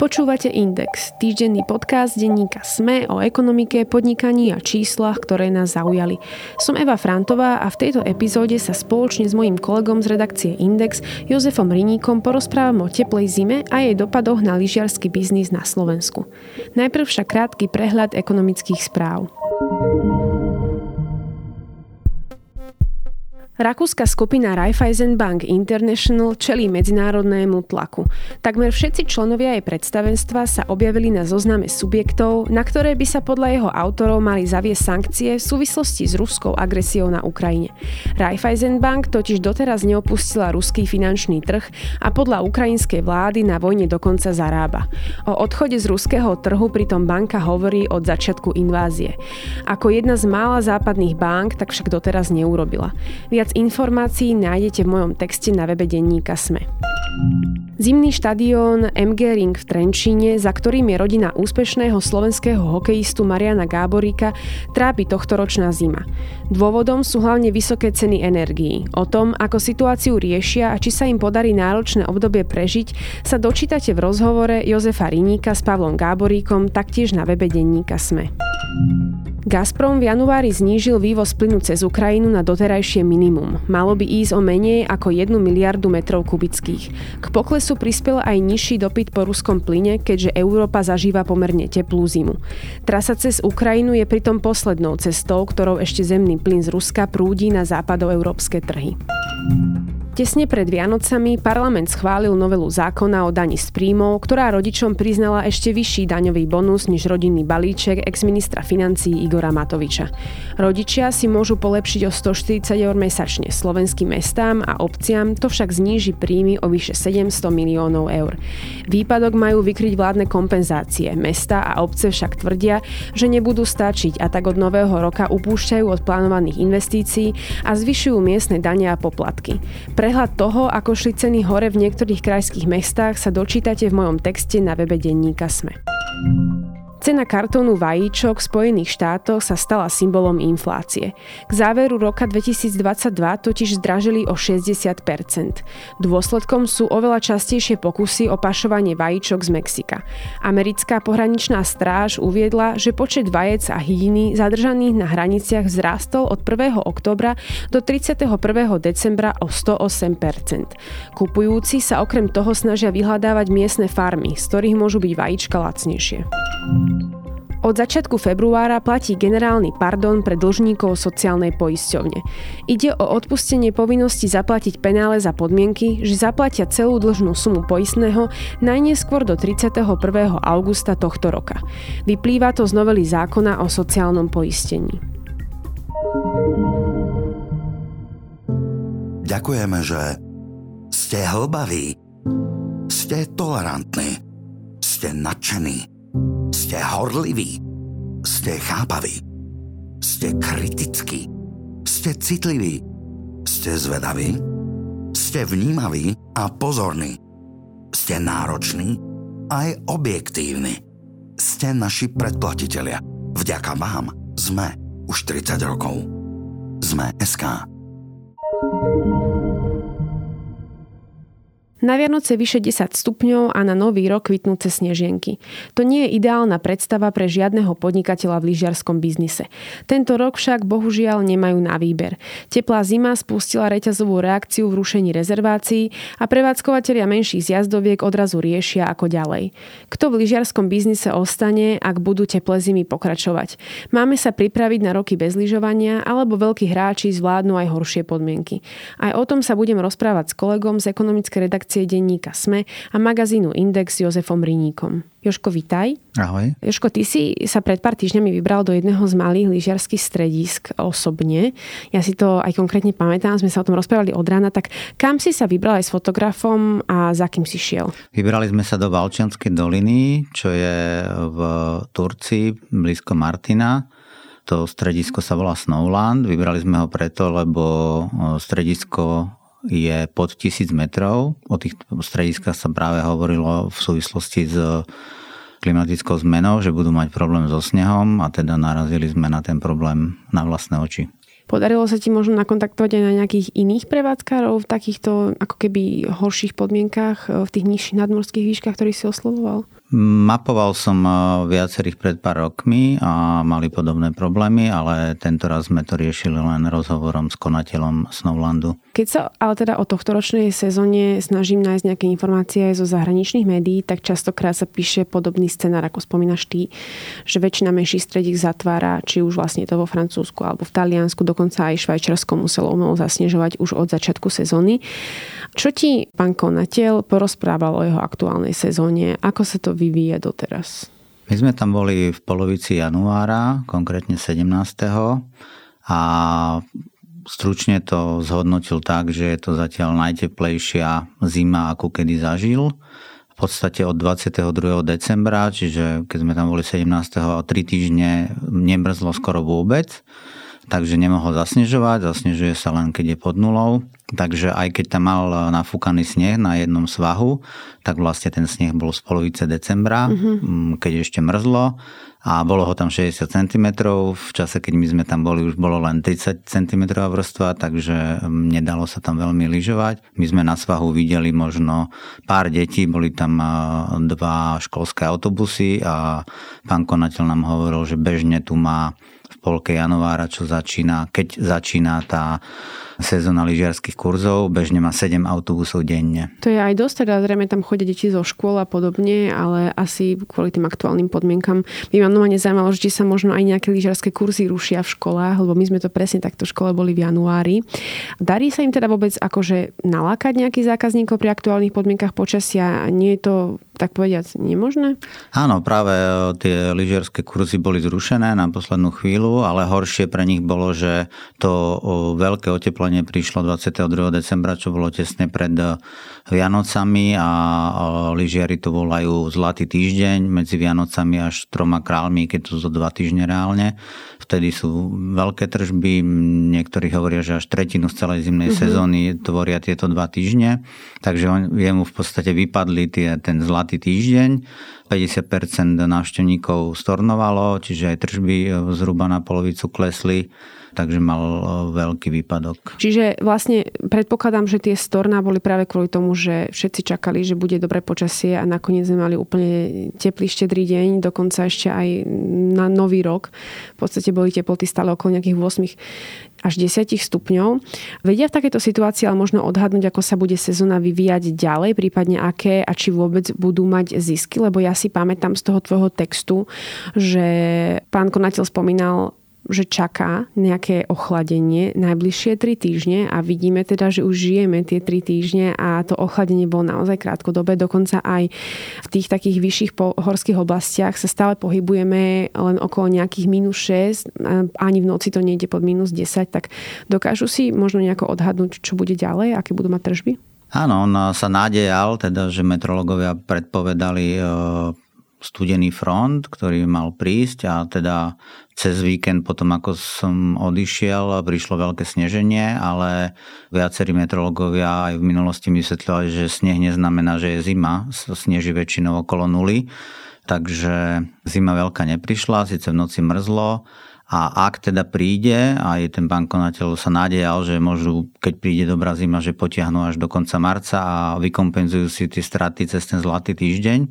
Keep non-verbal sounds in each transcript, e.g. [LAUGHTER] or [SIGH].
Počúvate Index, týždenný podcast denníka SME o ekonomike, podnikaní a číslach, ktoré nás zaujali. Som Eva Frantová a v tejto epizóde sa spoločne s mojím kolegom z redakcie Index, Jozefom Riníkom, porozprávam o teplej zime a jej dopadoch na lyžiarsky biznis na Slovensku. Najprv však krátky prehľad ekonomických správ. Rakúska skupina Raiffeisen Bank International čelí medzinárodnému tlaku. Takmer všetci členovia jej predstavenstva sa objavili na zozname subjektov, na ktoré by sa podľa jeho autorov mali zaviesť sankcie v súvislosti s ruskou agresiou na Ukrajine. Raiffeisen Bank totiž doteraz neopustila ruský finančný trh a podľa ukrajinskej vlády na vojne dokonca zarába. O odchode z ruského trhu pritom banka hovorí od začiatku invázie. Ako jedna z mála západných bank tak však doteraz neurobila. Viac Viac informácií nájdete v mojom texte na webe denníka SME. Zimný štadión MG Ring v Trenčíne, za ktorým je rodina úspešného slovenského hokejistu Mariana Gáboríka, trápi tohtoročná zima. Dôvodom sú hlavne vysoké ceny energií. O tom, ako situáciu riešia a či sa im podarí náročné obdobie prežiť, sa dočítate v rozhovore Jozefa Riníka s Pavlom Gáboríkom taktiež na webe denníka SME. Gazprom v januári znížil vývoz plynu cez Ukrajinu na doterajšie minimum. Malo by ísť o menej ako 1 miliardu metrov kubických. K poklesu prispel aj nižší dopyt po ruskom plyne, keďže Európa zažíva pomerne teplú zimu. Trasa cez Ukrajinu je pritom poslednou cestou, ktorou ešte zemný plyn z Ruska prúdi na západoeurópske trhy. Tesne pred Vianocami parlament schválil novelu zákona o dani z príjmov, ktorá rodičom priznala ešte vyšší daňový bonus než rodinný balíček ex-ministra financií Igora Matoviča. Rodičia si môžu polepšiť o 140 eur mesačne slovenským mestám a obciam, to však zníži príjmy o vyše 700 miliónov eur. Výpadok majú vykryť vládne kompenzácie. Mesta a obce však tvrdia, že nebudú stačiť a tak od nového roka upúšťajú od plánovaných investícií a zvyšujú miestne dania a poplatky. Pre Prehľad toho, ako šli ceny hore v niektorých krajských mestách sa dočítate v mojom texte na webe denníka Sme. Cena kartónu vajíčok v Spojených štátoch sa stala symbolom inflácie. K záveru roka 2022 totiž zdražili o 60% Dôsledkom sú oveľa častejšie pokusy o pašovanie vajíčok z Mexika. Americká pohraničná stráž uviedla, že počet vajec a hydiny zadržaných na hraniciach vzrástol od 1. oktobra do 31. decembra o 108% Kupujúci sa okrem toho snažia vyhľadávať miestne farmy, z ktorých môžu byť vajíčka lacnejšie. Od začiatku februára platí generálny pardon pre dlžníkov sociálnej poisťovne. Ide o odpustenie povinnosti zaplatiť penále za podmienky, že zaplatia celú dlžnú sumu poistného najneskôr do 31. augusta tohto roka. Vyplýva to z novely zákona o sociálnom poistení. Ďakujeme, že ste hlbaví, ste tolerantní, ste nadšení ste horliví, ste chápaví, ste kritickí, ste citliví, ste zvedaví, ste vnímaví a pozorní, ste nároční aj objektívni. Ste naši predplatitelia. Vďaka vám sme už 30 rokov. Sme SK. Na Vianoce vyše 10 stupňov a na nový rok kvitnúce snežienky. To nie je ideálna predstava pre žiadneho podnikateľa v lyžiarskom biznise. Tento rok však bohužiaľ nemajú na výber. Teplá zima spustila reťazovú reakciu v rušení rezervácií a prevádzkovateľia menších zjazdoviek odrazu riešia ako ďalej. Kto v lyžiarskom biznise ostane, ak budú teplé zimy pokračovať? Máme sa pripraviť na roky bez lyžovania alebo veľkí hráči zvládnu aj horšie podmienky. Aj o tom sa budem rozprávať s kolegom z ekonomickej redakcie redakcie denníka SME a magazínu Index Jozefom Riníkom. Joško, vitaj. Ahoj. Joško, ty si sa pred pár týždňami vybral do jedného z malých lyžiarských stredísk osobne. Ja si to aj konkrétne pamätám, sme sa o tom rozprávali od rána. Tak kam si sa vybral aj s fotografom a za kým si šiel? Vybrali sme sa do Valčianskej doliny, čo je v Turcii, blízko Martina. To stredisko sa volá Snowland. Vybrali sme ho preto, lebo stredisko je pod 1000 metrov. O tých strediskách sa práve hovorilo v súvislosti s klimatickou zmenou, že budú mať problém so snehom a teda narazili sme na ten problém na vlastné oči. Podarilo sa ti možno nakontaktovať aj na nejakých iných prevádzkárov v takýchto ako keby horších podmienkách, v tých nižších nadmorských výškach, ktorých si oslovoval? Mapoval som eh, viacerých pred pár rokmi a mali podobné problémy, ale tento raz sme to riešili len rozhovorom s konateľom Snowlandu. Keď sa ale teda o tohto ročnej sezóne snažím nájsť nejaké informácie aj zo zahraničných médií, tak častokrát sa píše podobný scenár, ako spomínaš ty, že väčšina menších stredík zatvára, či už vlastne to vo Francúzsku alebo v Taliansku, dokonca aj Švajčiarsko muselo umelo zasnežovať už od začiatku sezóny. Čo ti pán konateľ porozprával o jeho aktuálnej sezóne? Ako sa to vyvíja doteraz? My sme tam boli v polovici januára, konkrétne 17. A stručne to zhodnotil tak, že je to zatiaľ najteplejšia zima, ako kedy zažil. V podstate od 22. decembra, čiže keď sme tam boli 17. a 3 týždne nemrzlo skoro vôbec takže nemohol zasnežovať, zasnežuje sa len keď je pod nulou. Takže aj keď tam mal nafúkaný sneh na jednom svahu, tak vlastne ten sneh bol z polovice decembra, mm-hmm. keď ešte mrzlo a bolo ho tam 60 cm. V čase, keď my sme tam boli, už bolo len 30 cm vrstva, takže nedalo sa tam veľmi lyžovať. My sme na svahu videli možno pár detí, boli tam dva školské autobusy a pán konateľ nám hovoril, že bežne tu má v polke januára, čo začína, keď začína tá sezóna lyžiarských kurzov, bežne má 7 autobusov denne. To je aj dosť, teda zrejme tam chodia deti zo škôl a podobne, ale asi kvôli tým aktuálnym podmienkam by ma normálne zaujímalo, že či sa možno aj nejaké lyžiarske kurzy rušia v školách, lebo my sme to presne takto v škole boli v januári. Darí sa im teda vôbec akože nalákať nejakých zákazníkov pri aktuálnych podmienkach počasia? Nie je to tak povediac nemožné? Áno, práve e, tie lyžiarske kurzy boli zrušené na poslednú chvíľu, ale horšie pre nich bolo, že to veľké oteplenie prišlo 22. decembra, čo bolo tesne pred e, Vianocami a lyžiari to volajú Zlatý týždeň medzi Vianocami až troma králmi, keď to zo dva týždne reálne. Vtedy sú veľké tržby, niektorí hovoria, že až tretinu z celej zimnej mm-hmm. sezóny tvoria tieto dva týždne, takže on, jemu v podstate vypadli tie, ten zlatý týždeň. 50% návštevníkov stornovalo, čiže aj tržby e, zhruba na polovicu klesli takže mal e, veľký výpadok. Čiže vlastne predpokladám, že tie storná boli práve kvôli tomu, že všetci čakali, že bude dobré počasie a nakoniec sme mali úplne teplý štedrý deň, dokonca ešte aj na nový rok. V podstate boli teploty stále okolo nejakých 8 až 10 stupňov. Vedia v takejto situácii ale možno odhadnúť, ako sa bude sezóna vyvíjať ďalej, prípadne aké a či vôbec budú mať zisky, lebo ja si pamätám z toho tvojho textu, že pán konateľ spomínal že čaká nejaké ochladenie najbližšie 3 týždne a vidíme teda, že už žijeme tie 3 týždne a to ochladenie bolo naozaj krátkodobé. Dokonca aj v tých takých vyšších horských oblastiach sa stále pohybujeme len okolo nejakých minus 6, ani v noci to nejde pod minus 10, tak dokážu si možno nejako odhadnúť, čo bude ďalej, aké budú mať tržby? Áno, on sa nádejal, teda, že metrologovia predpovedali e, studený front, ktorý mal prísť a teda cez víkend potom ako som odišiel prišlo veľké sneženie, ale viacerí metrologovia aj v minulosti vysvetľovali, že sneh neznamená, že je zima, sneží väčšinou okolo nuly, takže zima veľká neprišla, síce v noci mrzlo, a ak teda príde, aj ten bankonateľ sa nádejal, že môžu, keď príde dobrá zima, že potiahnu až do konca marca a vykompenzujú si tie straty cez ten zlatý týždeň,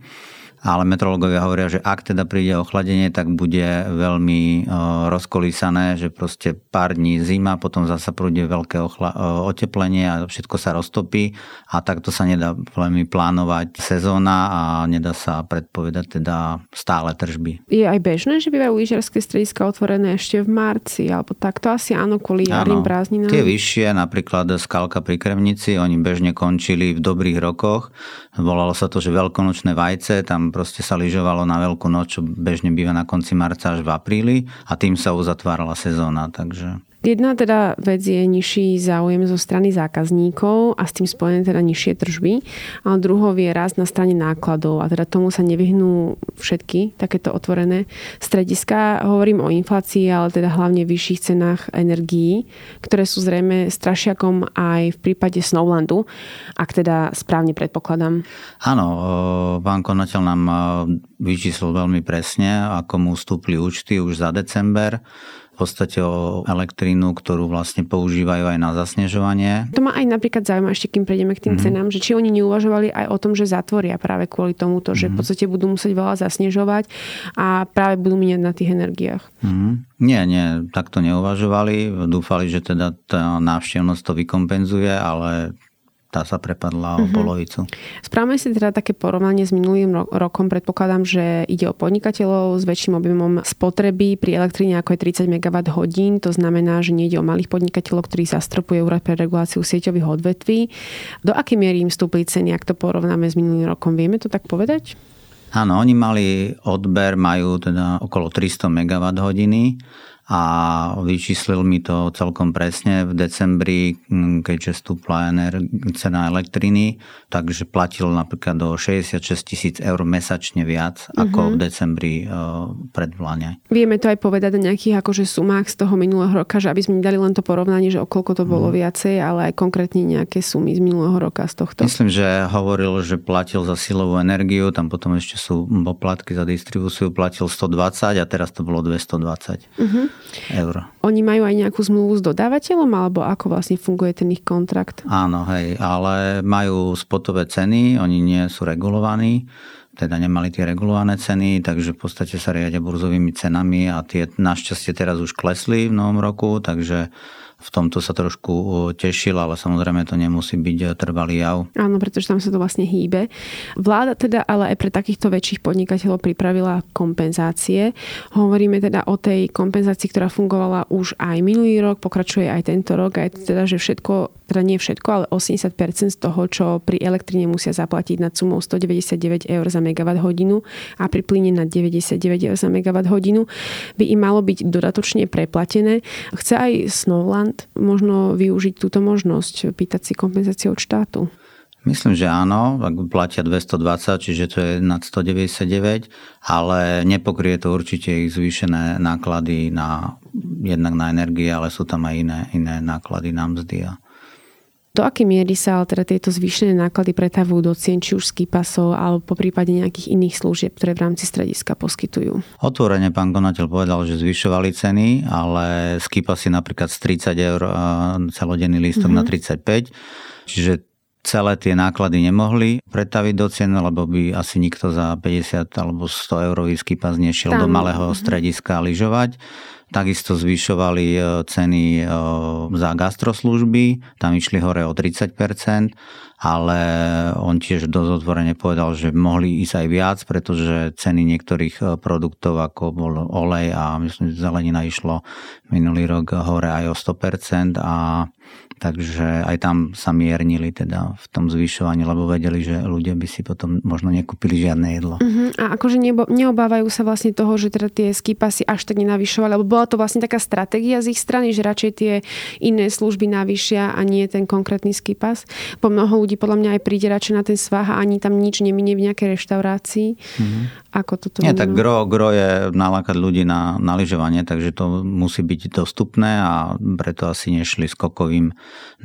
ale metrológovia hovoria, že ak teda príde ochladenie, tak bude veľmi e, rozkolísané, že proste pár dní zima, potom zasa príde veľké ochla- e, oteplenie a všetko sa roztopí a takto sa nedá veľmi plánovať sezóna a nedá sa predpovedať teda stále tržby. Je aj bežné, že bývajú lyžiarske strediska otvorené ešte v marci, alebo takto asi áno, kvôli jarným prázdninám? Tie vyššie, napríklad Skalka pri Krevnici, oni bežne končili v dobrých rokoch. Volalo sa to, že veľkonočné vajce, tam proste sa lyžovalo na veľkú noc, čo bežne býva na konci marca až v apríli a tým sa uzatvárala sezóna. Takže Jedna teda vec je nižší záujem zo strany zákazníkov a s tým spojené teda nižšie tržby, ale druhou je rast na strane nákladov a teda tomu sa nevyhnú všetky takéto otvorené strediska. Hovorím o inflácii, ale teda hlavne vyšších cenách energií, ktoré sú zrejme strašiakom aj v prípade Snowlandu, ak teda správne predpokladám. Áno, pán konateľ nám vyčíslil veľmi presne, ako mu stúpli účty už za december podstate o elektrínu, ktorú vlastne používajú aj na zasnežovanie. To ma aj napríklad zaujíma, ešte kým prejdeme k tým mm-hmm. cenám, že či oni neuvažovali aj o tom, že zatvoria práve kvôli tomuto, že mm-hmm. v mhm. podstate budú musieť veľa zasnežovať a práve budú míňať na tých energiách. Mm-hmm. Nie, nie, takto neuvažovali. Dúfali, že teda tá návštevnosť to vykompenzuje, ale tá sa prepadla o mm-hmm. polovicu. Správame si teda také porovnanie s minulým rokom. Predpokladám, že ide o podnikateľov s väčším objemom spotreby pri elektrine ako je 30 MW hodín. To znamená, že nejde o malých podnikateľov, ktorí zastropuje úrad pre reguláciu sieťových odvetví. Do akej miery im vstúpli ceny, ak to porovnáme s minulým rokom? Vieme to tak povedať? Áno, oni mali odber, majú teda okolo 300 MW hodiny a vyčíslil mi to celkom presne v decembri, keďže stúpla cena elektriny, takže platil napríklad do 66 tisíc eur mesačne viac ako v decembri uh, predvlane. Vieme to aj povedať o nejakých akože sumách z toho minulého roka, že aby sme dali len to porovnanie, že o koľko to bolo uh-huh. viacej, ale aj konkrétne nejaké sumy z minulého roka z tohto. Myslím, že hovoril, že platil za silovú energiu, tam potom ešte sú poplatky za distribúciu, platil 120 a teraz to bolo 220. Uh-huh eur. Oni majú aj nejakú zmluvu s dodávateľom, alebo ako vlastne funguje ten ich kontrakt? Áno, hej, ale majú spotové ceny, oni nie sú regulovaní, teda nemali tie regulované ceny, takže v podstate sa riadia burzovými cenami a tie našťastie teraz už klesli v novom roku, takže v tomto sa trošku tešil, ale samozrejme to nemusí byť e, trvalý jav. Áno, pretože tam sa to vlastne hýbe. Vláda teda ale aj pre takýchto väčších podnikateľov pripravila kompenzácie. Hovoríme teda o tej kompenzácii, ktorá fungovala už aj minulý rok, pokračuje aj tento rok, aj teda, že všetko, teda nie všetko, ale 80% z toho, čo pri elektrine musia zaplatiť nad sumou 199 eur za megawatt hodinu a pri plyne na 99 eur za megawatt hodinu by im malo byť dodatočne preplatené. Chce aj Snowland štát možno využiť túto možnosť, pýtať si kompenzáciu od štátu? Myslím, že áno, ak platia 220, čiže to je nad 199, ale nepokrie to určite ich zvýšené náklady na, jednak na energie, ale sú tam aj iné, iné náklady na mzdy a do akej miery sa ale teda tieto zvýšené náklady pretavujú do cien či už skipasov alebo po prípade nejakých iných služieb, ktoré v rámci strediska poskytujú? Otvorene pán konateľ povedal, že zvyšovali ceny, ale skipasy napríklad z 30 eur celodenný lístok mm-hmm. na 35, čiže celé tie náklady nemohli pretaviť do cien, lebo by asi nikto za 50 alebo 100 eurový skipas nešiel Tam. do malého mhm. strediska lyžovať. Takisto zvyšovali e, ceny e, za gastroslužby, tam išli hore o 30%, ale on tiež dosť otvorene povedal, že mohli ísť aj viac, pretože ceny niektorých e, produktov, ako bol olej a myslím, že zelenina išlo minulý rok hore aj o 100% a takže aj tam sa miernili teda v tom zvyšovaní, lebo vedeli, že ľudia by si potom možno nekúpili žiadne jedlo. Uh-huh. A akože neobávajú sa vlastne toho, že teda tie skipasy až tak nenavyšovali, lebo bola to vlastne taká stratégia z ich strany, že radšej tie iné služby navyšia a nie ten konkrétny skipas. Po mnoho ľudí podľa mňa aj príde radšej na ten svah a ani tam nič neminie v nejakej reštaurácii. Uh-huh. Ako toto Nie, tak gro, gro je nalákať ľudí na, na lyžovanie, takže to musí byť dostupné a preto asi nešli skokovým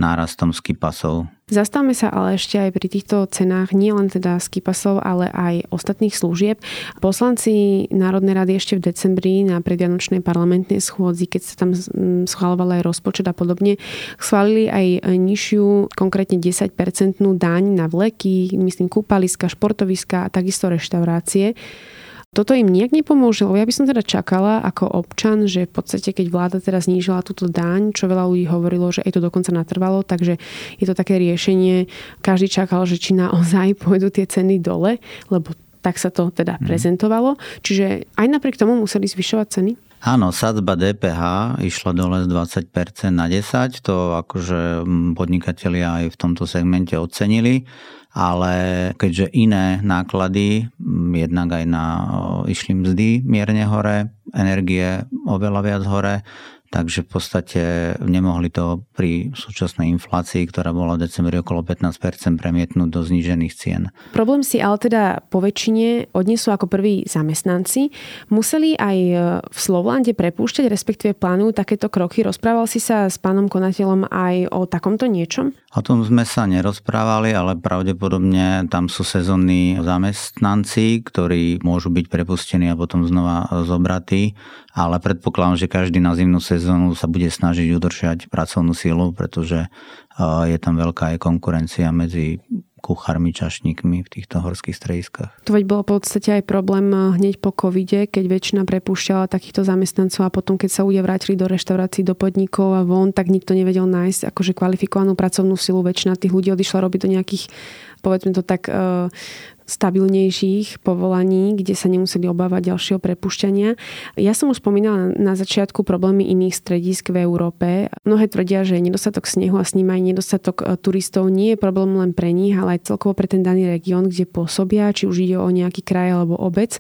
nárastom skipasov. Zastavme sa ale ešte aj pri týchto cenách nielen teda skipasov, ale aj ostatných služieb. Poslanci Národnej rady ešte v decembri na predvianočnej parlamentnej schôdzi, keď sa tam schváloval aj rozpočet a podobne, schválili aj nižšiu, konkrétne 10-percentnú daň na vleky, myslím kúpaliska, športoviska a takisto reštaurácie. Toto im nejak nepomôže, lebo ja by som teda čakala ako občan, že v podstate keď vláda teda znížila túto daň, čo veľa ľudí hovorilo, že aj to dokonca natrvalo, takže je to také riešenie, každý čakal, že či naozaj [LAUGHS] pôjdu tie ceny dole, lebo tak sa to teda hmm. prezentovalo. Čiže aj napriek tomu museli zvyšovať ceny? Áno, sadzba DPH išla dole z 20% na 10%, to akože podnikatelia aj v tomto segmente ocenili ale keďže iné náklady, jednak aj na išli mzdy mierne hore, energie oveľa viac hore, takže v podstate nemohli to pri súčasnej inflácii, ktorá bola v decembri okolo 15%, premietnúť do znížených cien. Problém si ale teda po väčšine odnesú ako prví zamestnanci. Museli aj v Slovlande prepúšťať, respektíve plánujú takéto kroky. Rozprával si sa s pánom konateľom aj o takomto niečom? O tom sme sa nerozprávali, ale pravdepodobne tam sú sezónni zamestnanci, ktorí môžu byť prepustení a potom znova zobratí ale predpokladám, že každý na zimnú sezónu sa bude snažiť udržať pracovnú sílu, pretože je tam veľká aj konkurencia medzi kuchármi, čašníkmi v týchto horských strediskách. To veď bolo v podstate aj problém hneď po covide, keď väčšina prepušťala takýchto zamestnancov a potom, keď sa ľudia vrátili do reštaurácií, do podnikov a von, tak nikto nevedel nájsť akože kvalifikovanú pracovnú silu. Väčšina tých ľudí odišla robiť do nejakých povedzme to tak, stabilnejších povolaní, kde sa nemuseli obávať ďalšieho prepušťania. Ja som už spomínala na začiatku problémy iných stredisk v Európe. Mnohé tvrdia, že nedostatok snehu a s ním aj nedostatok e, turistov nie je problém len pre nich, ale aj celkovo pre ten daný región, kde pôsobia, či už ide o nejaký kraj alebo obec.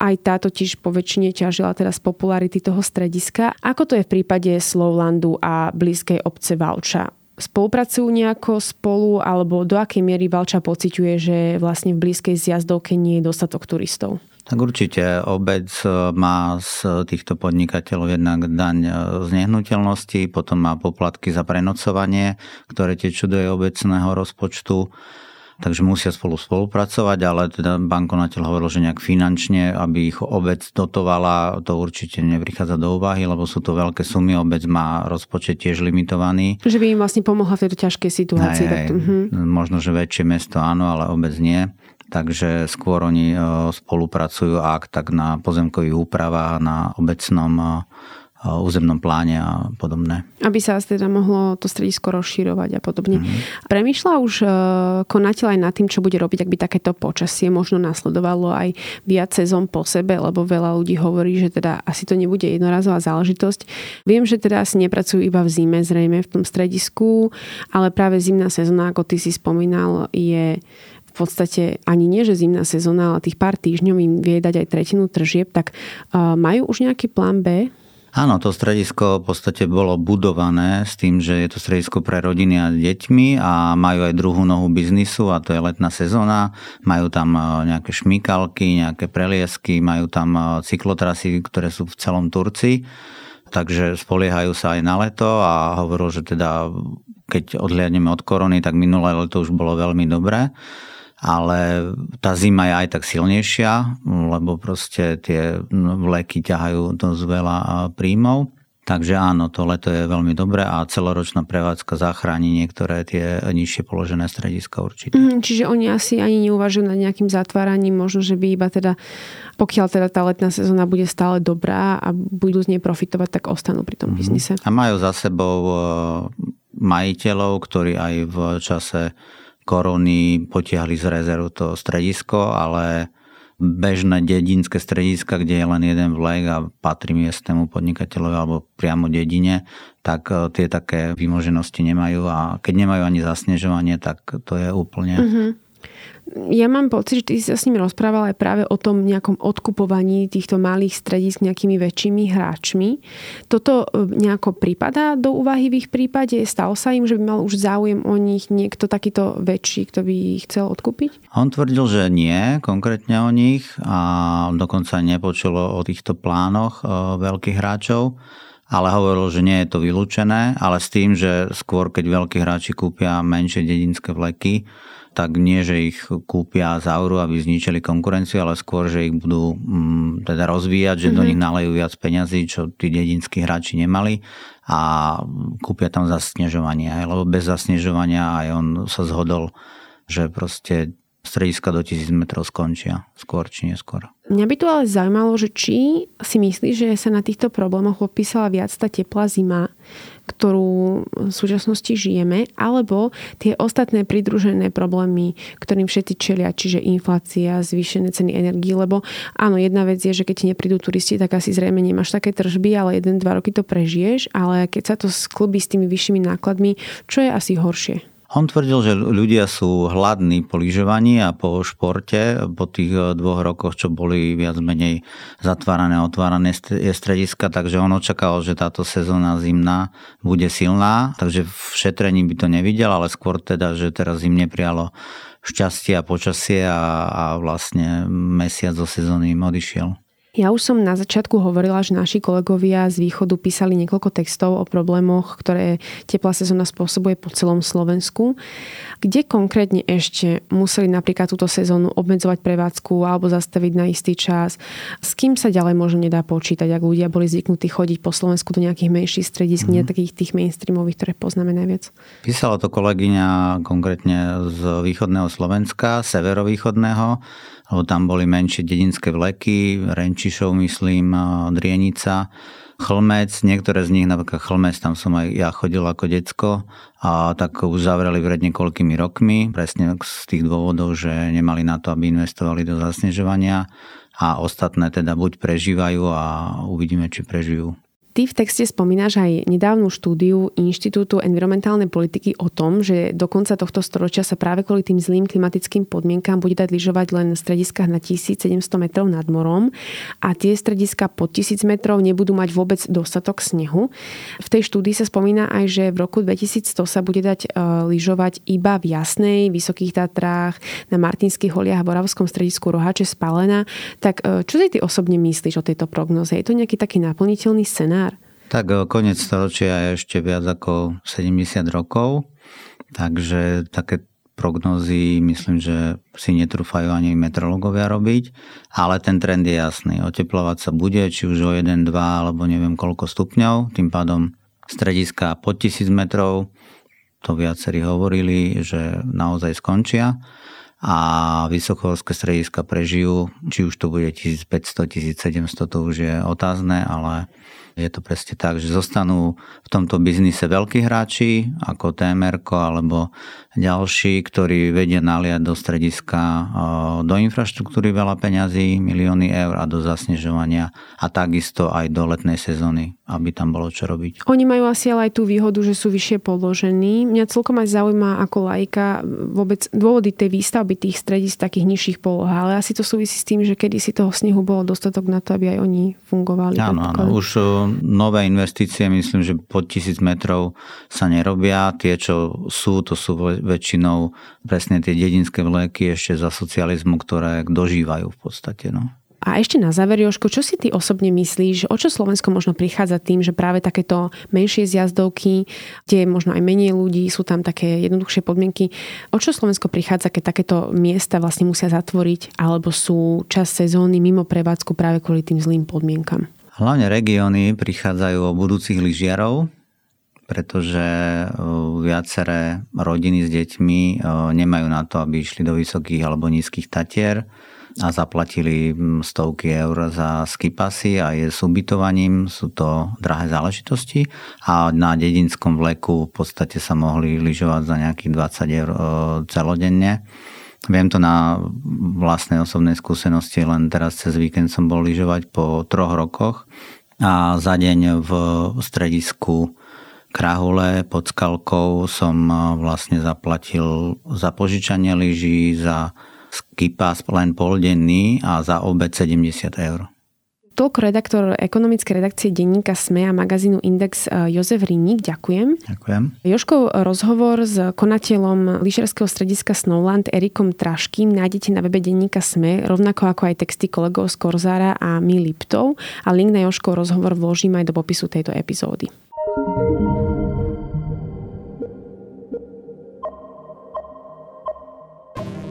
Aj tá totiž po väčšine ťažila teraz popularity toho strediska. Ako to je v prípade Slovlandu a blízkej obce Valča? Spolupracujú nejako spolu, alebo do akej miery Valča pociťuje, že vlastne v blízkej zjazdovke nie je dostatok turistov? Tak určite obec e, má z týchto podnikateľov jednak daň e, z nehnuteľnosti, potom má poplatky za prenocovanie, ktoré tečú do jej obecného rozpočtu takže musia spolu spolupracovať, ale teda bankonateľ hovoril, že nejak finančne, aby ich obec dotovala, to určite neprichádza do úvahy, lebo sú to veľké sumy, obec má rozpočet tiež limitovaný. Že by im vlastne pomohla v tejto ťažkej situácii. Aj, aj, uh-huh. Možno, že väčšie mesto áno, ale obec nie. Takže skôr oni e, spolupracujú ak tak na pozemkových úpravách, na obecnom e, územnom pláne a podobné. Aby sa teda mohlo to stredisko rozširovať a podobne. Mm-hmm. Premýšľa už e, konateľ aj nad tým, čo bude robiť, ak by takéto počasie možno nasledovalo aj viac sezón po sebe, lebo veľa ľudí hovorí, že teda asi to nebude jednorazová záležitosť. Viem, že teda asi nepracujú iba v zime zrejme v tom stredisku, ale práve zimná sezóna, ako ty si spomínal, je v podstate ani nie, že zimná sezóna, ale tých pár týždňov im vie dať aj tretinu tržieb, tak uh, majú už nejaký plán B Áno, to stredisko v podstate bolo budované s tým, že je to stredisko pre rodiny a deťmi a majú aj druhú nohu biznisu a to je letná sezóna. Majú tam e, nejaké šmíkalky, nejaké preliesky, majú tam e, cyklotrasy, ktoré sú v celom Turcii. Takže spoliehajú sa aj na leto a hovoril, že teda keď odhliadneme od korony, tak minulé leto už bolo veľmi dobré ale tá zima je aj tak silnejšia, lebo proste tie vleky ťahajú dosť veľa príjmov. Takže áno, to leto je veľmi dobré a celoročná prevádzka zachráni niektoré tie nižšie položené strediska určite. Mm, čiže oni asi ani neuvažujú nad nejakým zatváraním, možno, že by iba teda, pokiaľ teda tá letná sezóna bude stále dobrá a budú z nej profitovať, tak ostanú pri tom mm-hmm. biznise. A majú za sebou e, majiteľov, ktorí aj v čase korony potiahli z rezervu to stredisko, ale bežné dedinské strediska, kde je len jeden vlek a patrí miestnemu podnikateľovi alebo priamo dedine, tak e, tie také vymoženosti nemajú. A keď nemajú ani zasnežovanie, tak to je úplne... Mm-hmm ja mám pocit, že ty si sa s ním rozprával aj práve o tom nejakom odkupovaní týchto malých stredisk nejakými väčšími hráčmi. Toto e, nejako prípada do úvahy v ich prípade? Stalo sa im, že by mal už záujem o nich niekto takýto väčší, kto by ich chcel odkúpiť? On tvrdil, že nie, konkrétne o nich a dokonca nepočulo o týchto plánoch e, veľkých hráčov ale hovoril, že nie je to vylúčené, ale s tým, že skôr keď veľkí hráči kúpia menšie dedinské vleky, tak nie, že ich kúpia za euro, aby zničili konkurenciu, ale skôr, že ich budú mm, teda rozvíjať, že mm-hmm. do mhm. nich nalejú viac peňazí, čo tí dedinskí hráči nemali a kúpia tam zasnežovanie. Lebo bez zasnežovania aj on sa zhodol, že proste strediska do 1000 metrov skončia, skôr či neskôr. Mňa by tu ale zaujímalo, že či si myslíš, že sa na týchto problémoch popísala viac tá teplá zima, ktorú v súčasnosti žijeme, alebo tie ostatné pridružené problémy, ktorým všetci čelia, čiže inflácia, zvýšené ceny energii, lebo áno, jedna vec je, že keď ti neprídu turisti, tak asi zrejme nemáš také tržby, ale jeden, dva roky to prežiješ, ale keď sa to sklubí s tými vyššími nákladmi, čo je asi horšie? On tvrdil, že ľudia sú hladní po lyžovaní a po športe, po tých eh, dvoch rokoch, čo boli viac menej zatvárané a otvárané strediska, takže on očakal, že táto sezóna zimná bude silná, takže v šetrení by to nevidel, ale skôr teda, že teraz im neprijalo šťastie a počasie a, a vlastne mesiac zo sezóny im odišiel. Ja už som na začiatku hovorila, že naši kolegovia z východu písali niekoľko textov o problémoch, ktoré teplá sezóna spôsobuje po celom Slovensku. Kde konkrétne ešte museli napríklad túto sezónu obmedzovať prevádzku alebo zastaviť na istý čas? S kým sa ďalej možno nedá počítať, ak ľudia boli zvyknutí chodiť po Slovensku do nejakých menších stredisk, mm. nie mhm. takých tých mainstreamových, ktoré poznáme najviac? Písala to kolegyňa konkrétne z východného Slovenska, severovýchodného lebo tam boli menšie dedinské vleky, Renčišov myslím, Drienica, Chlmec, niektoré z nich, napríklad Chlmec, tam som aj ja chodil ako decko a tak zavreli pred niekoľkými rokmi, presne z tých dôvodov, že nemali na to, aby investovali do zasnežovania a ostatné teda buď prežívajú a uvidíme, či prežijú. Ty v texte spomínaš aj nedávnu štúdiu Inštitútu environmentálnej politiky o tom, že do konca tohto storočia sa práve kvôli tým zlým klimatickým podmienkám bude dať lyžovať len v strediskách na 1700 metrov nad morom a tie strediska pod 1000 metrov nebudú mať vôbec dostatok snehu. V tej štúdii sa spomína aj, že v roku 2100 sa bude dať e, lyžovať iba v Jasnej, Vysokých Tatrách, na Martinských holiach a Boravskom stredisku Rohače Spalená. Tak e, čo si ty osobne myslíš o tejto prognoze? Je to nejaký taký naplniteľný scenár? Tak e, koniec storočia je ešte viac ako 70 rokov, takže také prognozy myslím, že si netrúfajú ani meteorológovia robiť, ale ten trend je jasný. Oteplovať sa bude, či už o 1, 2 alebo neviem koľko stupňov, tým pádom strediska pod 1000 metrov, to viacerí hovorili, že naozaj skončia a vysokohorské strediska prežijú, či už to bude 1500, 1700, to už je otázne, ale je to presne tak, že zostanú v tomto biznise veľkí hráči ako TMR alebo ďalší, ktorí vedia naliať do strediska, do infraštruktúry veľa peňazí, milióny eur a do zasnežovania a takisto aj do letnej sezóny, aby tam bolo čo robiť. Oni majú asi ale aj tú výhodu, že sú vyššie položení. Mňa celkom aj zaujíma ako lajka vôbec dôvody tej výstavby tých stredisk takých nižších poloh, ale asi to súvisí s tým, že kedy si toho snehu bolo dostatok na to, aby aj oni fungovali. Áno, áno. Už nové investície, myslím, že pod tisíc metrov sa nerobia. Tie, čo sú, to sú väčšinou presne tie dedinské vleky ešte za socializmu, ktoré dožívajú v podstate. No. A ešte na záver, Joško, čo si ty osobne myslíš, o čo Slovensko možno prichádza tým, že práve takéto menšie zjazdovky, kde je možno aj menej ľudí, sú tam také jednoduchšie podmienky, o čo Slovensko prichádza, keď takéto miesta vlastne musia zatvoriť alebo sú čas sezóny mimo prevádzku práve kvôli tým zlým podmienkam? Hlavne regióny prichádzajú o budúcich lyžiarov, pretože viaceré rodiny s deťmi nemajú na to, aby išli do vysokých alebo nízkych tatier a zaplatili stovky eur za skipasy a je s ubytovaním, sú to drahé záležitosti a na dedinskom vleku v podstate sa mohli lyžovať za nejakých 20 eur celodenne Viem to na vlastnej osobnej skúsenosti, len teraz cez víkend som bol lyžovať po troch rokoch a za deň v stredisku Krahule pod Skalkou som vlastne zaplatil za požičanie lyží, za skipas len poldenný a za obed 70 eur. Toľko redaktor ekonomickej redakcie denníka SME a magazínu Index e, Jozef Rínik. Ďakujem. Ďakujem. Joškov rozhovor s konateľom lyžerského strediska Snowland Erikom Traškým nájdete na webe denníka SME, rovnako ako aj texty kolegov z Korzára a My Liptov a link na Joškov rozhovor vložím aj do popisu tejto epizódy.